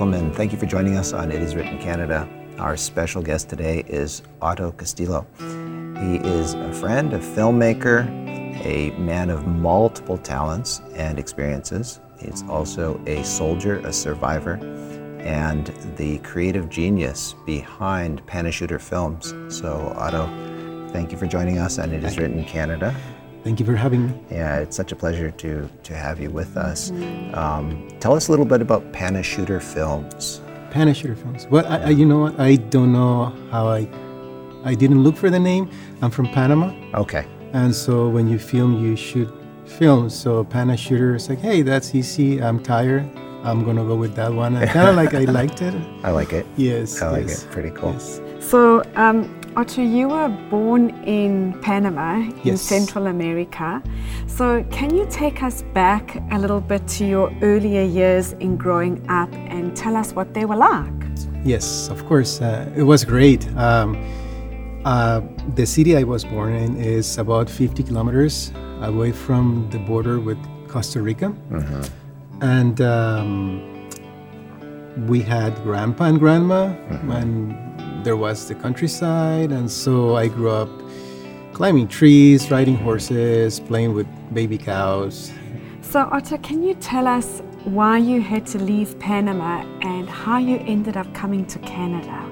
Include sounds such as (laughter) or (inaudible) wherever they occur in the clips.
And thank you for joining us on It Is Written Canada. Our special guest today is Otto Castillo. He is a friend, a filmmaker, a man of multiple talents and experiences. He's also a soldier, a survivor, and the creative genius behind Panashooter Films. So, Otto, thank you for joining us on It Is Written Canada. Thank you for having me. Yeah, it's such a pleasure to, to have you with us. Um, tell us a little bit about Panashooter Films. Panashooter Films. Well, I, I, you know what? I don't know how I. I didn't look for the name. I'm from Panama, Okay. and so when you film, you shoot films. So Panashooter is like, hey, that's easy. I'm tired. I'm gonna go with that one. I kind of like. I (laughs) liked it. I like it. Yes. I like yes, it. Pretty cool. Yes. So, um, Otto, you were born in Panama, in Central America. So, can you take us back a little bit to your earlier years in growing up and tell us what they were like? Yes, of course. Uh, it was great. Um, uh, the city I was born in is about 50 kilometers away from the border with Costa Rica. And um, we had grandpa and grandma, and there was the countryside. And so I grew up climbing trees, riding horses, playing with baby cows. So, Otto, can you tell us why you had to leave Panama and how you ended up coming to Canada?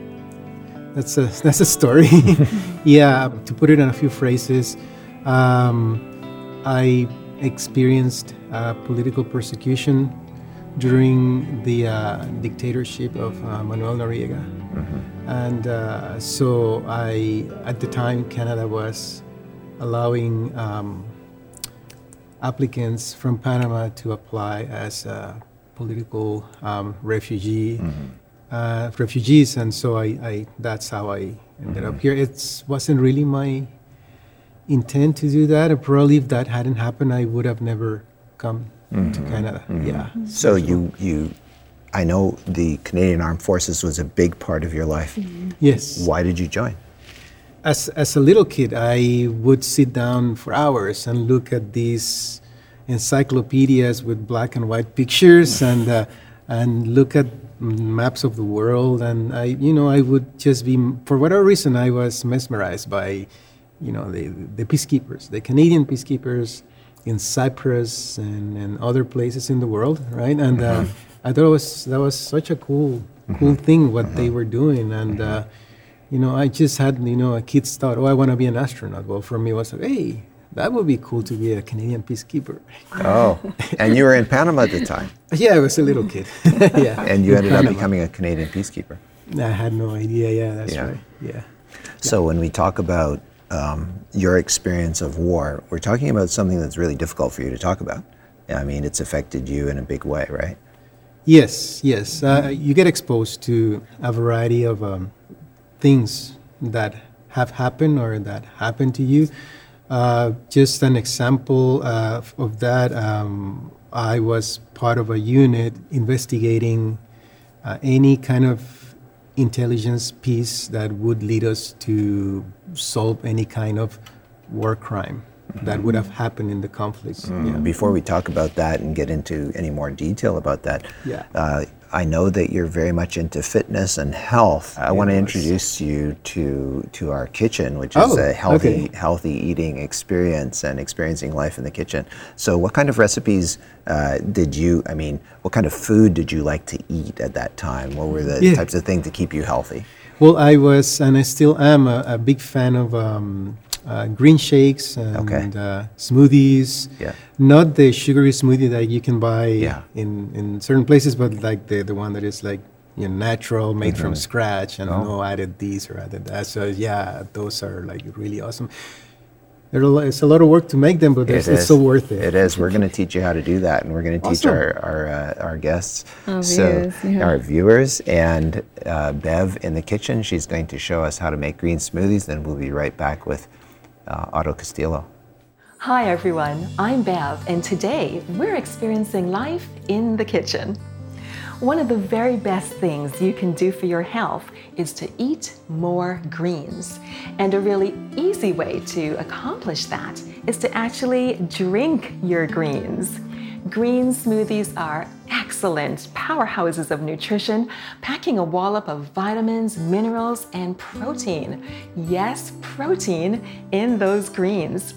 That's a (laughs) that's a story. (laughs) yeah, to put it in a few phrases, um, I experienced uh, political persecution during the uh, dictatorship of uh, Manuel Noriega, and uh, so I, at the time, Canada was allowing um, applicants from Panama to apply as a political um, refugee uh, refugees, and so I, I that's how I ended up here. It wasn't really my intent to do that. And probably if that hadn't happened, I would have never come to Canada. Yeah. So you you I know the Canadian Armed Forces was a big part of your life. Yes. Why did you join? As as a little kid, I would sit down for hours and look at these encyclopedias with black and white pictures and uh, and look at maps of the world and I you know I would just be for whatever reason I was mesmerized by you know the the peacekeepers the Canadian peacekeepers in Cyprus and, and other places in the world right and uh, I thought it was that was such a cool cool thing what they were doing and uh, you know, I just had, you know, a kid's thought, oh, I want to be an astronaut. Well, for me, it was like, hey, that would be cool to be a Canadian peacekeeper. Oh, (laughs) and you were in Panama at the time, yeah, I was a little kid. (laughs) (laughs) yeah. and you ended up becoming a Canadian peacekeeper. I had no idea. Yeah, that's Yeah. right. Yeah. So when we talk about um, your experience of war, we're talking about something that's really difficult for you to talk about. I mean, it's affected you in a big way, right? Yes, yes. Uh, you get exposed to a variety of um, things that have happened or that happen to you. Uh, just an example uh, of that, um, I was part of a unit investigating uh, any kind of intelligence piece that would lead us to solve any kind of war crime that would have happened in the conflict. Yeah. Before we talk about that and get into any more detail about that, Yeah. uh, I know that you're very much into fitness and health. I want to introduce you to to our kitchen, which is Oh, a healthy okay. healthy eating experience and experiencing life in the kitchen. So, what kind of recipes uh, did you? I mean, what kind of food did you like to eat at that time? What were the Yeah. types of things to keep you healthy? Well, I was, and I still am, a, a big fan of um, uh, green shakes and Okay. uh, smoothies. Yeah. Not the sugary smoothie that you can buy Yeah. in, in certain places, but like the, the one that is like you know, natural, made from scratch, and Oh. no added this or added that. So yeah, those are like really awesome. There are, it's a lot of work to make them, but it's, It it's so worth it. It is. We're going to teach you how to do that, and we're going to teach Awesome. our our, uh, our guests, Our so viewers, yeah. our viewers, and uh, Bev in the kitchen. She's going to show us how to make green smoothies. Then we'll be right back with uh, Otto Castillo. Hi everyone, I'm Bev, and today we're experiencing life in the kitchen. One of the very best things you can do for your health is to eat more greens. And a really easy way to accomplish that is to actually drink your greens. Green smoothies are excellent powerhouses of nutrition, packing a wallop of vitamins, minerals, and protein. Yes, protein in those greens.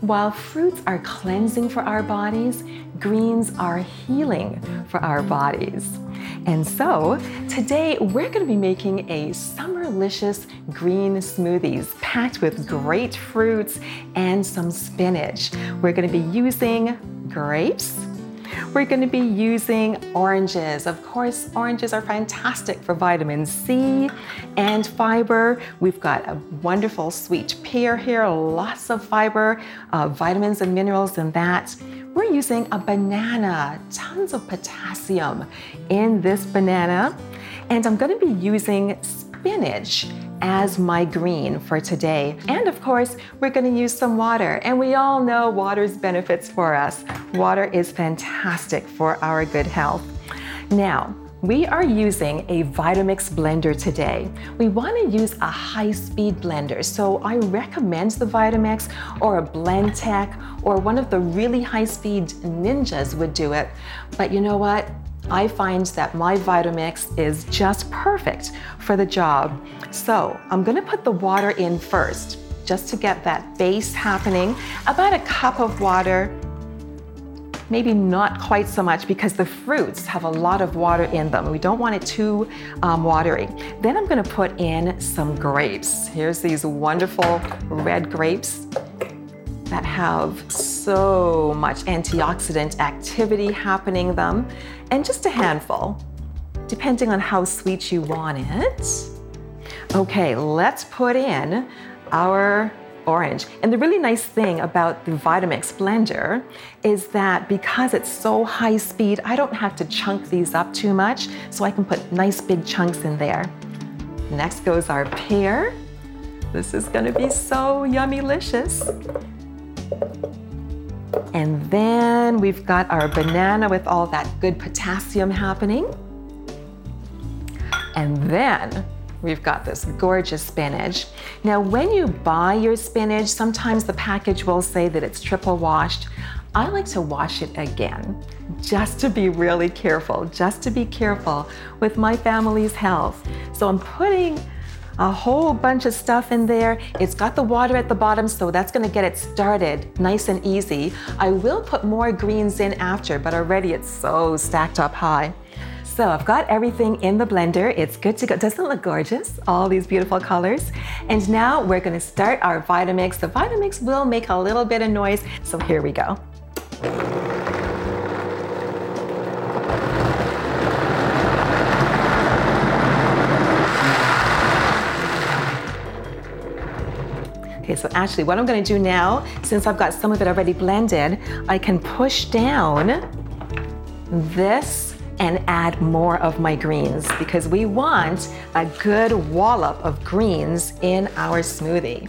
While fruits are cleansing for our bodies, greens are healing for our bodies. And so, today we're going to be making a summerlicious green smoothies packed with great fruits and some spinach. We're going to be using grapes, we're going to be using oranges. Of course, oranges are fantastic for vitamin C and fiber. We've got a wonderful sweet pear here, lots of fiber, uh, vitamins and minerals in that. We're using a banana, tons of potassium in this banana. And I'm going to be using spinach as my green for today. And of course, we're going to use some water. And we all know water's benefits for us. Water is fantastic for our good health. Now, we are using a Vitamix blender today. We want to use a high-speed blender, so I recommend the Vitamix or a Blendtec or one of the really high-speed ninjas would do it. But you know what? I find that my Vitamix is just perfect for the job. So I'm gonna put the water in first, just to get that base happening. About a cup of water, maybe not quite so much because the fruits have a lot of water in them. We don't want it too um, watery. Then I'm gonna put in some grapes. Here's these wonderful red grapes that have so much antioxidant activity happening them, and just a handful, depending on how sweet you want it. Okay, let's put in our orange. And the really nice thing about the Vitamix blender is that because it's so high speed, I don't have to chunk these up too much, so I can put nice big chunks in there. Next goes our pear. This is gonna be so yummy-licious. And then we've got our banana with all that good potassium happening. And then we've got this gorgeous spinach. Now, when you buy your spinach, sometimes the package will say that it's triple washed. I like to wash it again, just to be really careful, just to be careful with my family's health. So I'm putting a whole bunch of stuff in there. It's got the water at the bottom, so that's gonna get it started nice and easy. I will put more greens in after, but already it's so stacked up high. So I've got everything in the blender. It's good to go. Doesn't it look gorgeous? All these beautiful colors. And now we're gonna start our Vitamix. The Vitamix will make a little bit of noise, so here we go. Okay, so actually what I'm gonna do now, since I've got some of it already blended, I can push down this and add more of my greens because we want a good wallop of greens in our smoothie.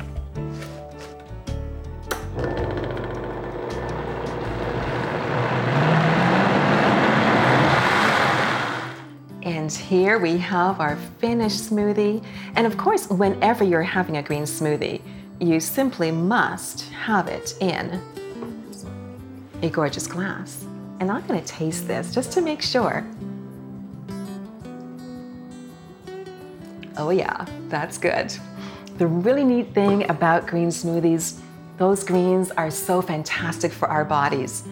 And here we have our finished smoothie. And of course, whenever you're having a green smoothie, you simply must have it in a gorgeous glass. And I'm gonna taste this just to make sure. Oh yeah, that's good. The really neat thing about green smoothies, those greens are so fantastic for our bodies.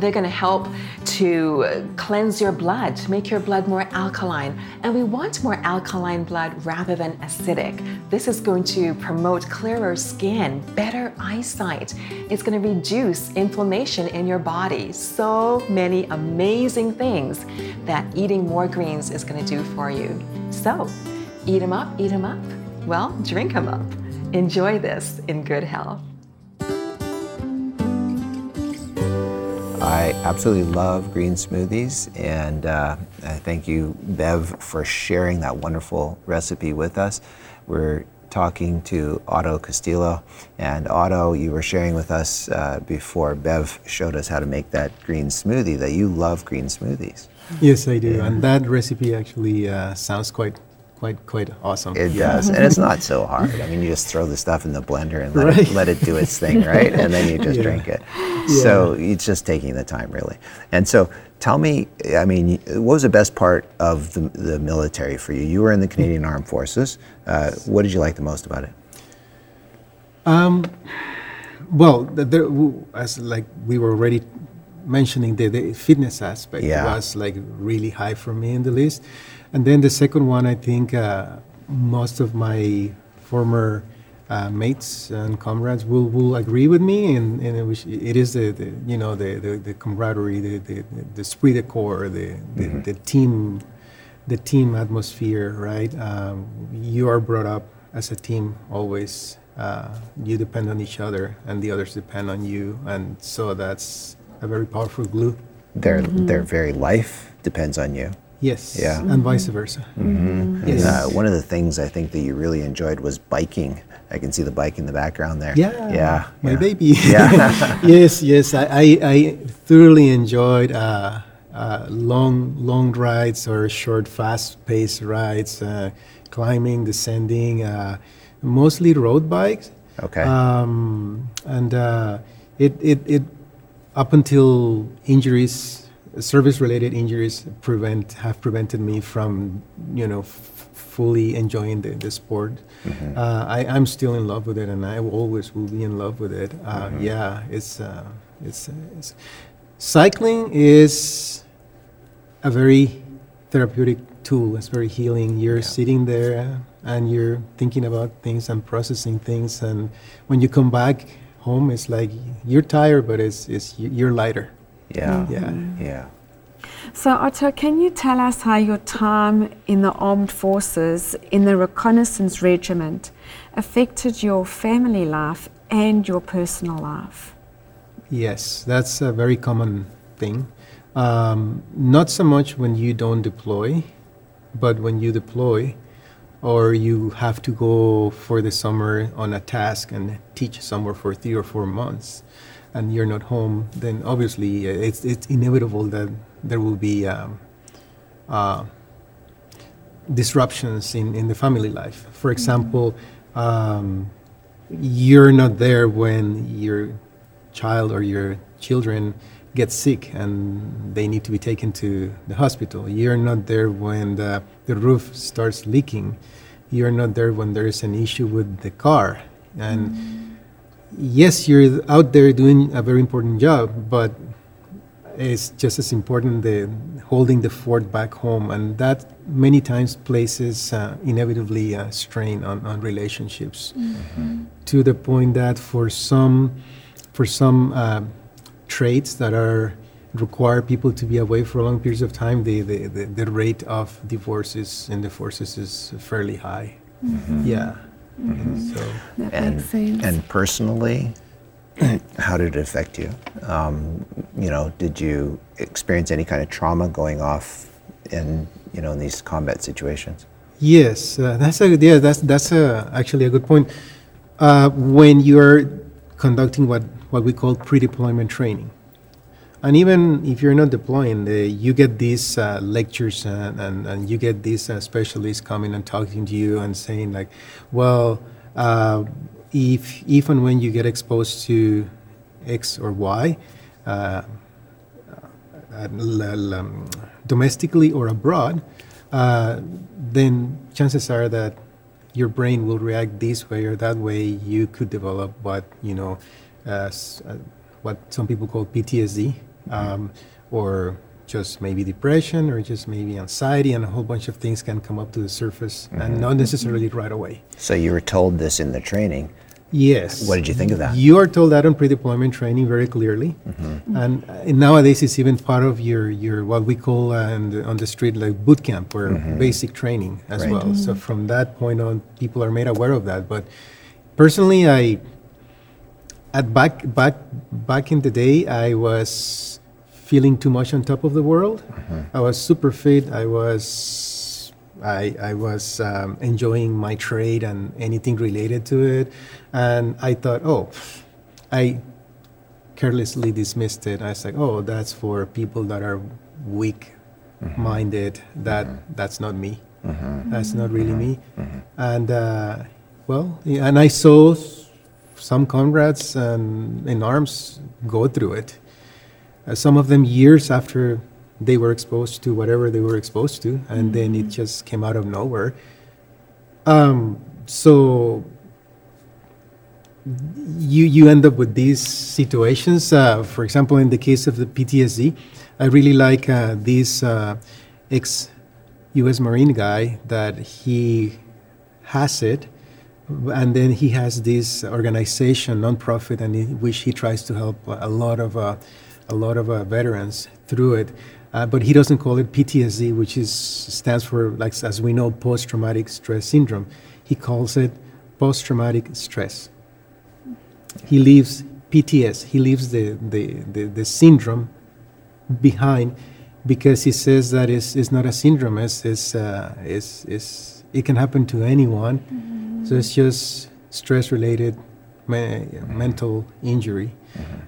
They're going to help to cleanse your blood, to make your blood more alkaline. And we want more alkaline blood rather than acidic. This is going to promote clearer skin, better eyesight. It's going to reduce inflammation in your body. So many amazing things that eating more greens is going to do for you. So, eat them up, eat them up. Well, drink them up. Enjoy this in good health. I absolutely love green smoothies, and uh, I thank you, Bev, for sharing that wonderful recipe with us. We're talking to Otto Castillo, and Otto, you were sharing with us uh, before Bev showed us how to make that green smoothie that you love green smoothies. Yes, I do, yeah. and that recipe actually uh, sounds quite quite quite awesome. It Yeah. does, and it's not so hard. (laughs) I mean, you just throw the stuff in the blender and let, Right. it, let it do its thing, right? And then you just Yeah. drink it. So it's just taking the time, really. And so, tell me, I mean, what was the best part of the, the military for you? You were in the Canadian Armed Forces. Uh, what did you like the most about it? Um, Well, the, there, as like we were already mentioning, the, the fitness aspect Yeah. was like really high for me in the list. And then the second one, I think uh, most of my former uh, mates and comrades will, will agree with me, and, and it, it is the, the you know the, the, the camaraderie, the the, the, esprit de corps, the, the, the team, the team atmosphere, right? Um, you are brought up as a team always. Uh, you depend on each other, and the others depend on you, and so that's a very powerful glue. Their, their very life depends on you. Yes, Yeah. and vice versa. Yes. Uh, one of the things I think that you really enjoyed was biking. I can see the bike in the background there. Yeah, Yeah. my yeah. baby. (laughs) Yeah. (laughs) yes, yes, I, I, I thoroughly enjoyed uh, uh, long, long rides or short, fast-paced rides, uh, climbing, descending, uh, mostly road bikes. Okay. Um, and uh, it, it, it, up until injuries, service-related injuries, prevent have prevented me from, you know, f- fully enjoying the, the sport. Uh, I, I'm still in love with it, and I always will be in love with it. Uh, Yeah, it's, uh, it's, uh, it's cycling is a very therapeutic tool. It's very healing. You're sitting there and you're thinking about things and processing things, and when you come back home, it's like you're tired, but it's, it's you're lighter. yeah. Yeah. Yeah. So, Otto, can you tell us how your time in the armed forces in the reconnaissance regiment affected your family life and your personal life? Yes, that's a very common thing. Um, not so much when you don't deploy, but when you deploy or you have to go for the summer on a task and teach somewhere for three or four months and you're not home, then obviously uh, it's, it's inevitable that there will be um, uh, disruptions in, in the family life. For example, um, you're not there when your child or your children get sick and they need to be taken to the hospital. You're not there when the, the roof starts leaking. You're not there when there is an issue with the car. And yes, you're out there doing a very important job, but it's just as important the holding the fort back home, and that many times places uh, inevitably a strain on, on relationships to the point that for some for some uh, traits that are require people to be away for long periods of time, the, the, the, the rate of divorces and divorces is fairly high. Yeah. So That And, makes sense. and personally, (clears throat) how did it affect you? Um, you know, did you experience any kind of trauma going off in, you know, in these combat situations? Yes, uh, that's a yeah, that's that's a, actually a good point. Uh, when you're conducting what what we call pre-deployment training, and even if you're not deploying, you get these uh, lectures and, and, and you get these uh, specialists coming and talking to you and saying like, well, uh, if if and when you get exposed to X or Y. Uh, uh, um, domestically or abroad, then chances are that your brain will react this way or that way. You could develop what you know, uh, uh, what some people call PTSD, um, or just maybe depression, or just maybe anxiety, and a whole bunch of things can come up to the surface, and not necessarily right away. So you were told this in the training. Yes. What did you think of that? You are told that on pre-deployment training very clearly, Mm-hmm. and, uh, nowadays it's even part of your your what we call uh, on, the, on the street like boot camp or basic training as Mm-hmm. Well. So from that point on, people are made aware of that. But personally, I at back back back in the day, I was feeling too much on top of the world. I was super fit. I was I, I was um, enjoying my trade and anything related to it, and I thought, oh, I carelessly dismissed it. I was like, oh, that's for people that are weak-minded. That that's not me. That's not really me. And uh, well, yeah, and I saw some comrades um, in arms go through it. Uh, some of them years after they were exposed to whatever they were exposed to, and then it just came out of nowhere. Um, so you you end up with these situations. Uh, for example, in the case of the PTSD, I really like uh, this uh, ex U.S. Marine guy that he has it, and then he has this organization, nonprofit, and in which he tries to help a lot of uh, a lot of uh, veterans through it. Uh, but he doesn't call it PTSD, which is stands for like as we know post-traumatic stress syndrome. He calls it post-traumatic stress he leaves PTS, he leaves the, the, the, the syndrome behind because he says that it's, it's not a syndrome, it's, it's, uh, it's, it's, it can happen to anyone. So it's just stress related me- mental injury.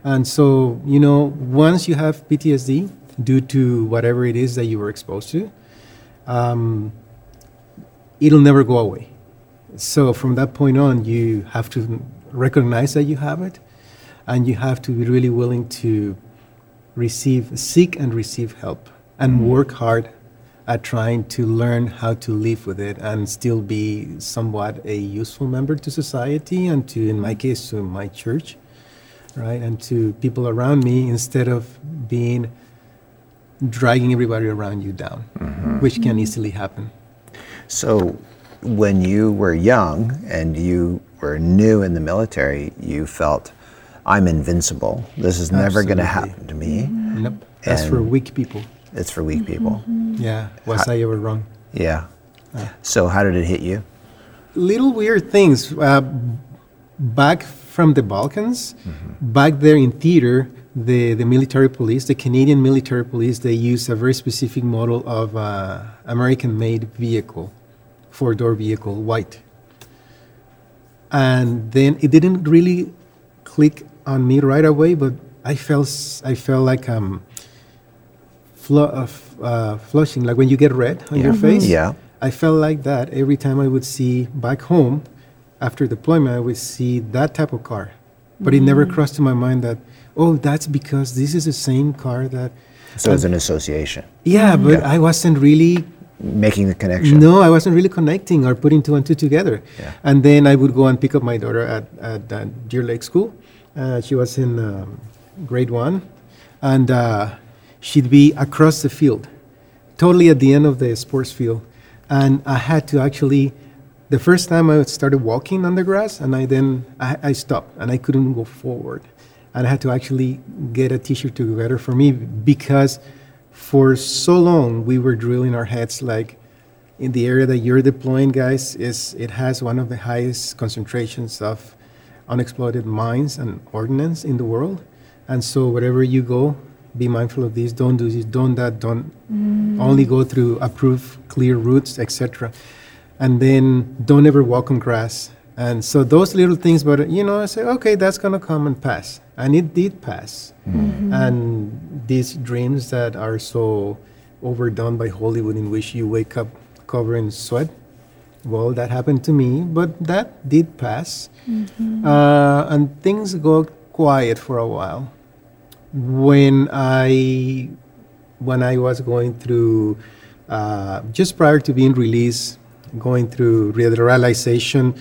And so, you know, once you have PTSD due to whatever it is that you were exposed to, um, it'll never go away. So from that point on, you have to recognize that you have it, and you have to be really willing to receive, seek and receive help, and work hard at trying to learn how to live with it and still be somewhat a useful member to society and to, in my case, to my church, right, and to people around me instead of being dragging everybody around you down, mm-hmm. which can easily happen. So, when you were young and you were new in the military, you felt, I'm invincible. This is never going to happen to me. Mm-hmm. Nope. That's for weak people. It's for weak people. Mm-hmm. Yeah. Was I ever wrong? Yeah. So, how did it hit you? Little weird things. Uh, back from the Balkans, back there in theater, the, the military police, the Canadian military police, they use a very specific model of uh, American made vehicle, four door vehicle, white. And then it didn't really click on me right away, but I felt, I felt like um, flu- uh, f- uh, flushing, like when you get red on your Yeah. face. Yeah. I felt like that every time I would see back home after deployment, I would see that type of car. But it never crossed to my mind that, oh, that's because this is the same car that. So, it's an association, Yeah, but I wasn't really making the connection. no, I wasn't really connecting or putting two and two together. Yeah. And then I would go and pick up my daughter at, at uh, Deer Lake School. Uh, she was in um, grade one. And uh, she'd be across the field, totally at the end of the sports field. And I had to actually, the first time I started walking on the grass, and I then, I, I stopped and I couldn't go forward. And I had to actually get a teacher to better for me because for so long we were drilling our heads like in the area that you're deploying guys is it has one of the highest concentrations of unexploded mines and ordnance in the world. And so wherever you go be mindful of this don't do this don't that don't mm. only go through approved clear routes etc and then don't ever walk on grass. And so those little things but you know i say okay that's going to come and pass. And it did pass. And these dreams that are so overdone by hollywood in which you wake up covered in sweat well that happened to me but that did pass. Uh, and things go quiet for a while. When i when i was going through uh, just prior to being released going through re- realization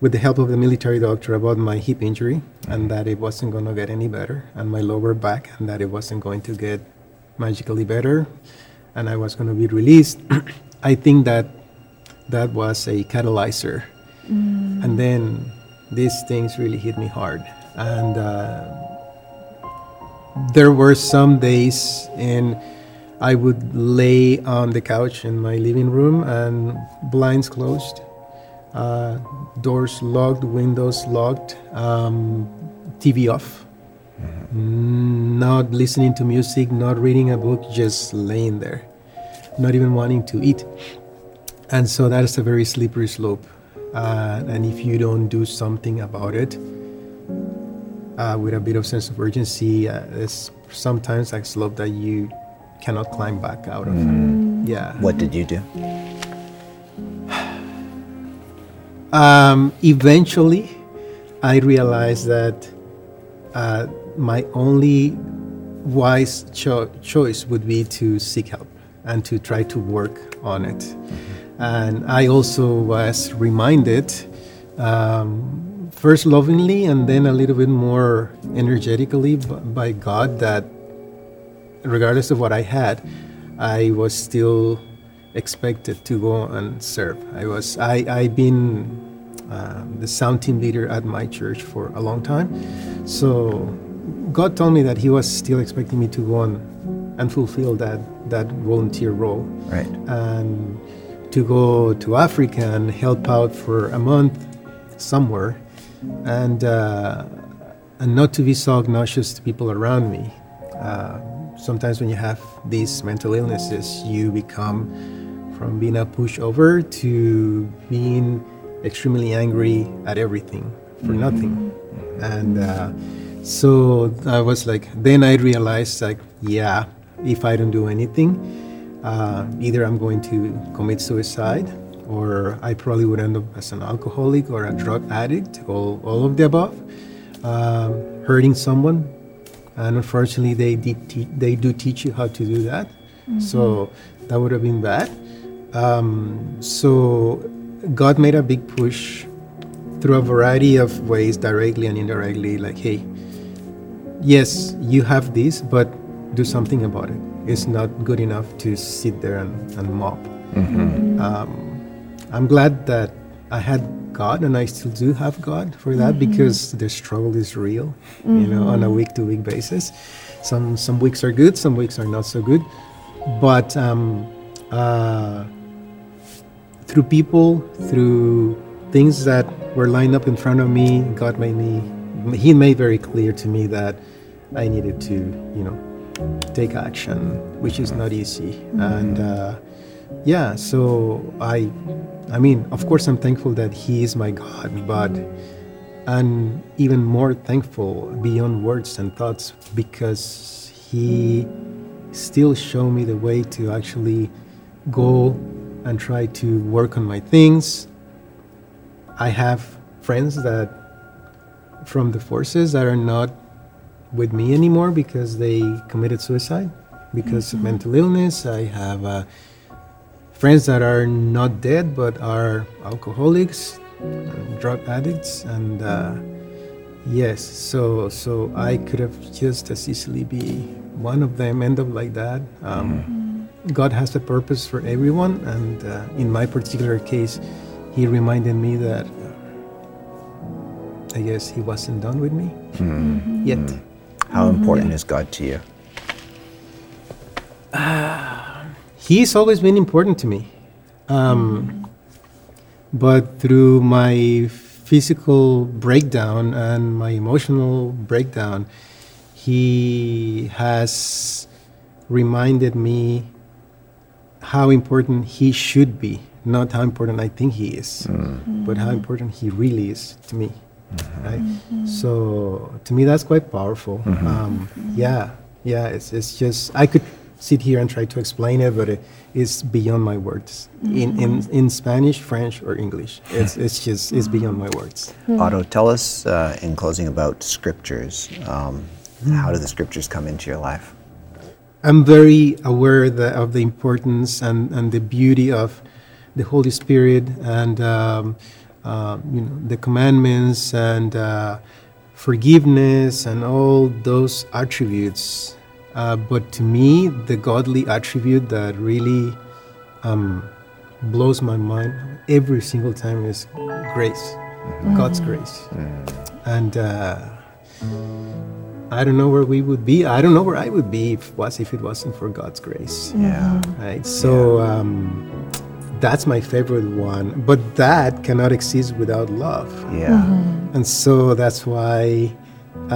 with the help of the military doctor about my hip injury and that it wasn't going to get any better and my lower back and that it wasn't going to get magically better and i was going to be released. (clears throat) I think that that was a catalyzer. And then these things really hit me hard. And uh, there were some days in I would lay on the couch in my living room and blinds closed, uh, doors locked, windows locked, um, TV off, Mm, not listening to music, not reading a book, just laying there, not even wanting to eat. And so that is a very slippery slope. Uh, and if you don't do something about it, uh, with a bit of sense of urgency, uh, it's sometimes a slope that you cannot climb back out of. Yeah. What did you do? Um, eventually, I realized that uh, my only wise cho- choice would be to seek help and to try to work on it. And I also was reminded, um, first lovingly and then a little bit more energetically b- by God, that regardless of what I had, I was still expected to go and serve. I was I I've been uh, the sound team leader at my church for a long time, so God told me that He was still expecting me to go on and fulfill that that volunteer role Right. and to go to Africa and help out for a month somewhere, and uh, and not to be so obnoxious to people around me. Uh, sometimes when you have these mental illnesses, you become from being a pushover to being extremely angry at everything for nothing, and. Uh, so I was like, then I realized, like, yeah, if I don't do anything, uh, either I'm going to commit suicide or I probably would end up as an alcoholic or a drug addict, all, all of the above, um, hurting someone. And unfortunately, they, did te- they do teach you how to do that. So that would have been bad. Um, so God made a big push through a variety of ways, directly and indirectly, like, hey, yes, you have this, but do something about it. It's not good enough to sit there and, and mop. Um, I'm glad that I had God, and I still do have God for that because the struggle is real, you know, on a week to week basis. Some some weeks are good, some weeks are not so good, but um, uh, through people, through things that were lined up in front of me, God made me. He made very clear to me that I needed to, you know, take action, which is not easy. And uh, yeah, so I, I mean, of course, I'm thankful that He is my God, but I'm even more thankful beyond words and thoughts because He still show me the way to actually go and try to work on my things. I have friends that from the forces that are not with me anymore because they committed suicide because of mental illness. I have uh, friends that are not dead but are alcoholics, drug addicts, and uh, yes, so so I could have just as easily be one of them, end up like that. Um, God has a purpose for everyone, and uh, in my particular case, He reminded me that. uh, I guess he wasn't done with me yet. How important is God to you? He's always been important to me. Um, but through my physical breakdown and my emotional breakdown, he has reminded me how important he should be, not how important I think he is, mm. mm-hmm. but how important he really is to me. Mm-hmm. Right? Mm-hmm. So to me, that's quite powerful. Um, yeah, yeah. It's it's just I could sit here and try to explain it, but it is beyond my words. In, in in Spanish, French, or English, it's it's just it's beyond my words. Otto, tell us uh, in closing about scriptures. Um, How do the scriptures come into your life? I'm very aware that, of the importance and, and the beauty of the Holy Spirit and um, uh, you know the commandments and uh, forgiveness and all those attributes. Uh, but to me, the godly attribute that really um, blows my mind every single time is grace, God's grace, and. Uh, I don't know where we would be. I don't know where I would be if was if it wasn't for God's grace. Yeah. Right. So um, that's my favorite one. But that cannot exist without love. Yeah. And so that's why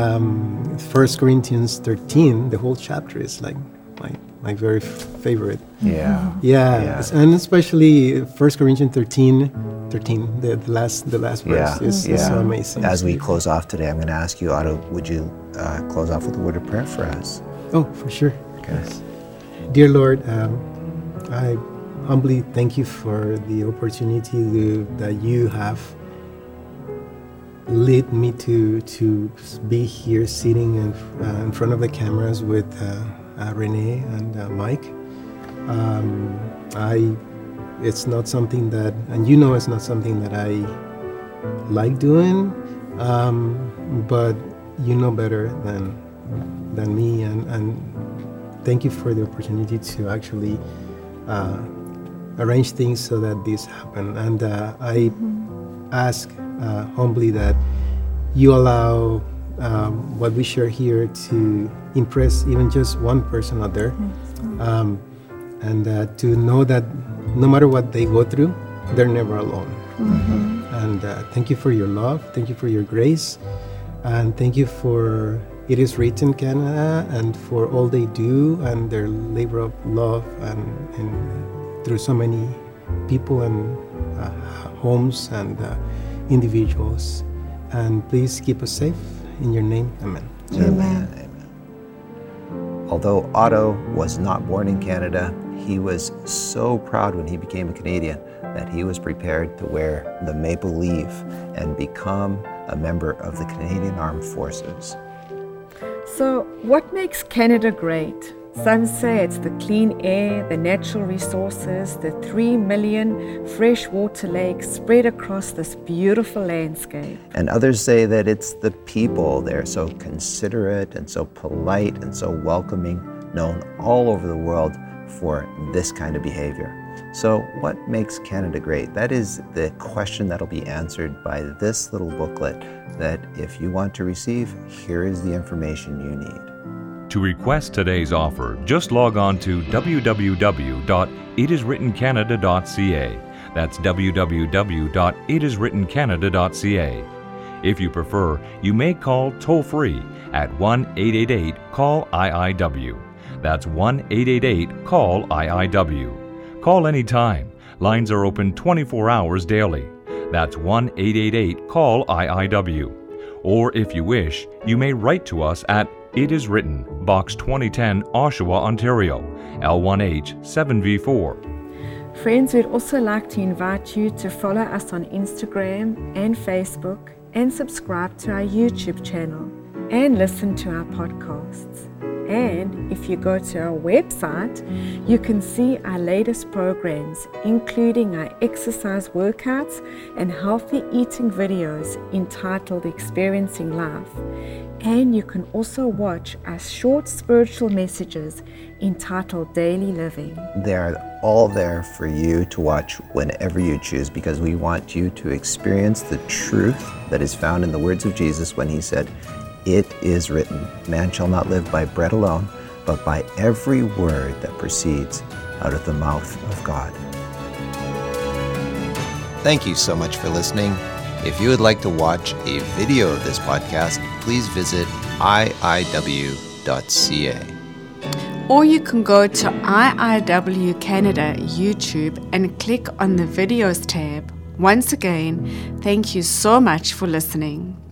um, 1 Corinthians 13, the whole chapter is like my, my very f- favorite. Yeah. Yeah, Yeah. and especially 1 Corinthians 13, 13 the, the last the last verse Yeah. is, yeah. is so amazing. As we close off today, I'm going to ask you, Otto, would you uh, close off with a word of prayer for us? oh, for sure. Okay. Dear Lord, um, I humbly thank you for the opportunity to, that you have lead me to to be here sitting in, uh, in front of the cameras with uh, uh, Renee and uh, Mike. Um, I it's not something that and you know it's not something that I like doing, um, but you know better than than me and, and thank you for the opportunity to actually uh, arrange things so that this happen and uh, I ask uh, humbly that you allow um, what we share here to impress even just one person out there. Um, and uh, to know that no matter what they go through, they're never alone. And uh, thank you for your love, thank you for your grace, and thank you for It Is Written Canada and for all they do and their labor of love and, and through so many people and uh, homes and uh, individuals. And please keep us safe. In your name, amen. Amen. Amen. Although Otto was not born in Canada, he was so proud when he became a Canadian that he was prepared to wear the maple leaf and become a member of the Canadian Armed Forces. So, what makes Canada great? It's the clean air, the natural resources, the 3 million freshwater lakes spread across this beautiful landscape. And others say that it's the people. They're so considerate and so polite and so welcoming, known all over the world for this kind of behavior. So, what makes Canada great? That is the question that'll be answered by this little booklet that if you want to receive, here is the information you need. To request today's offer, just log on to www.itiswrittencanada.ca. That's www.itiswrittencanada.ca. If you prefer, you may call toll free at 1 888 CALL IIW. That's 1 888 CALL IIW. Call anytime. Lines are open 24 hours daily. That's 1 888 CALL IIW. Or if you wish, you may write to us at It Is Written, Box 2010, Oshawa, Ontario, L1H 7V4. Friends, we'd also like to invite you to follow us on Instagram and Facebook and subscribe to our YouTube channel and listen to our podcasts. And if you go to our website, you can see our latest programs, including our exercise workouts and healthy eating videos entitled Experiencing Life. And you can also watch our short spiritual messages entitled Daily Living. They're all there for you to watch whenever you choose because we want you to experience the truth that is found in the words of Jesus when he said, It is written, man shall not live by bread alone, but by every word that proceeds out of the mouth of God. Thank you so much for listening. If you would like to watch a video of this podcast, please visit iiw.ca. Or you can go to IIW Canada YouTube and click on the videos tab. Once again, thank you so much for listening.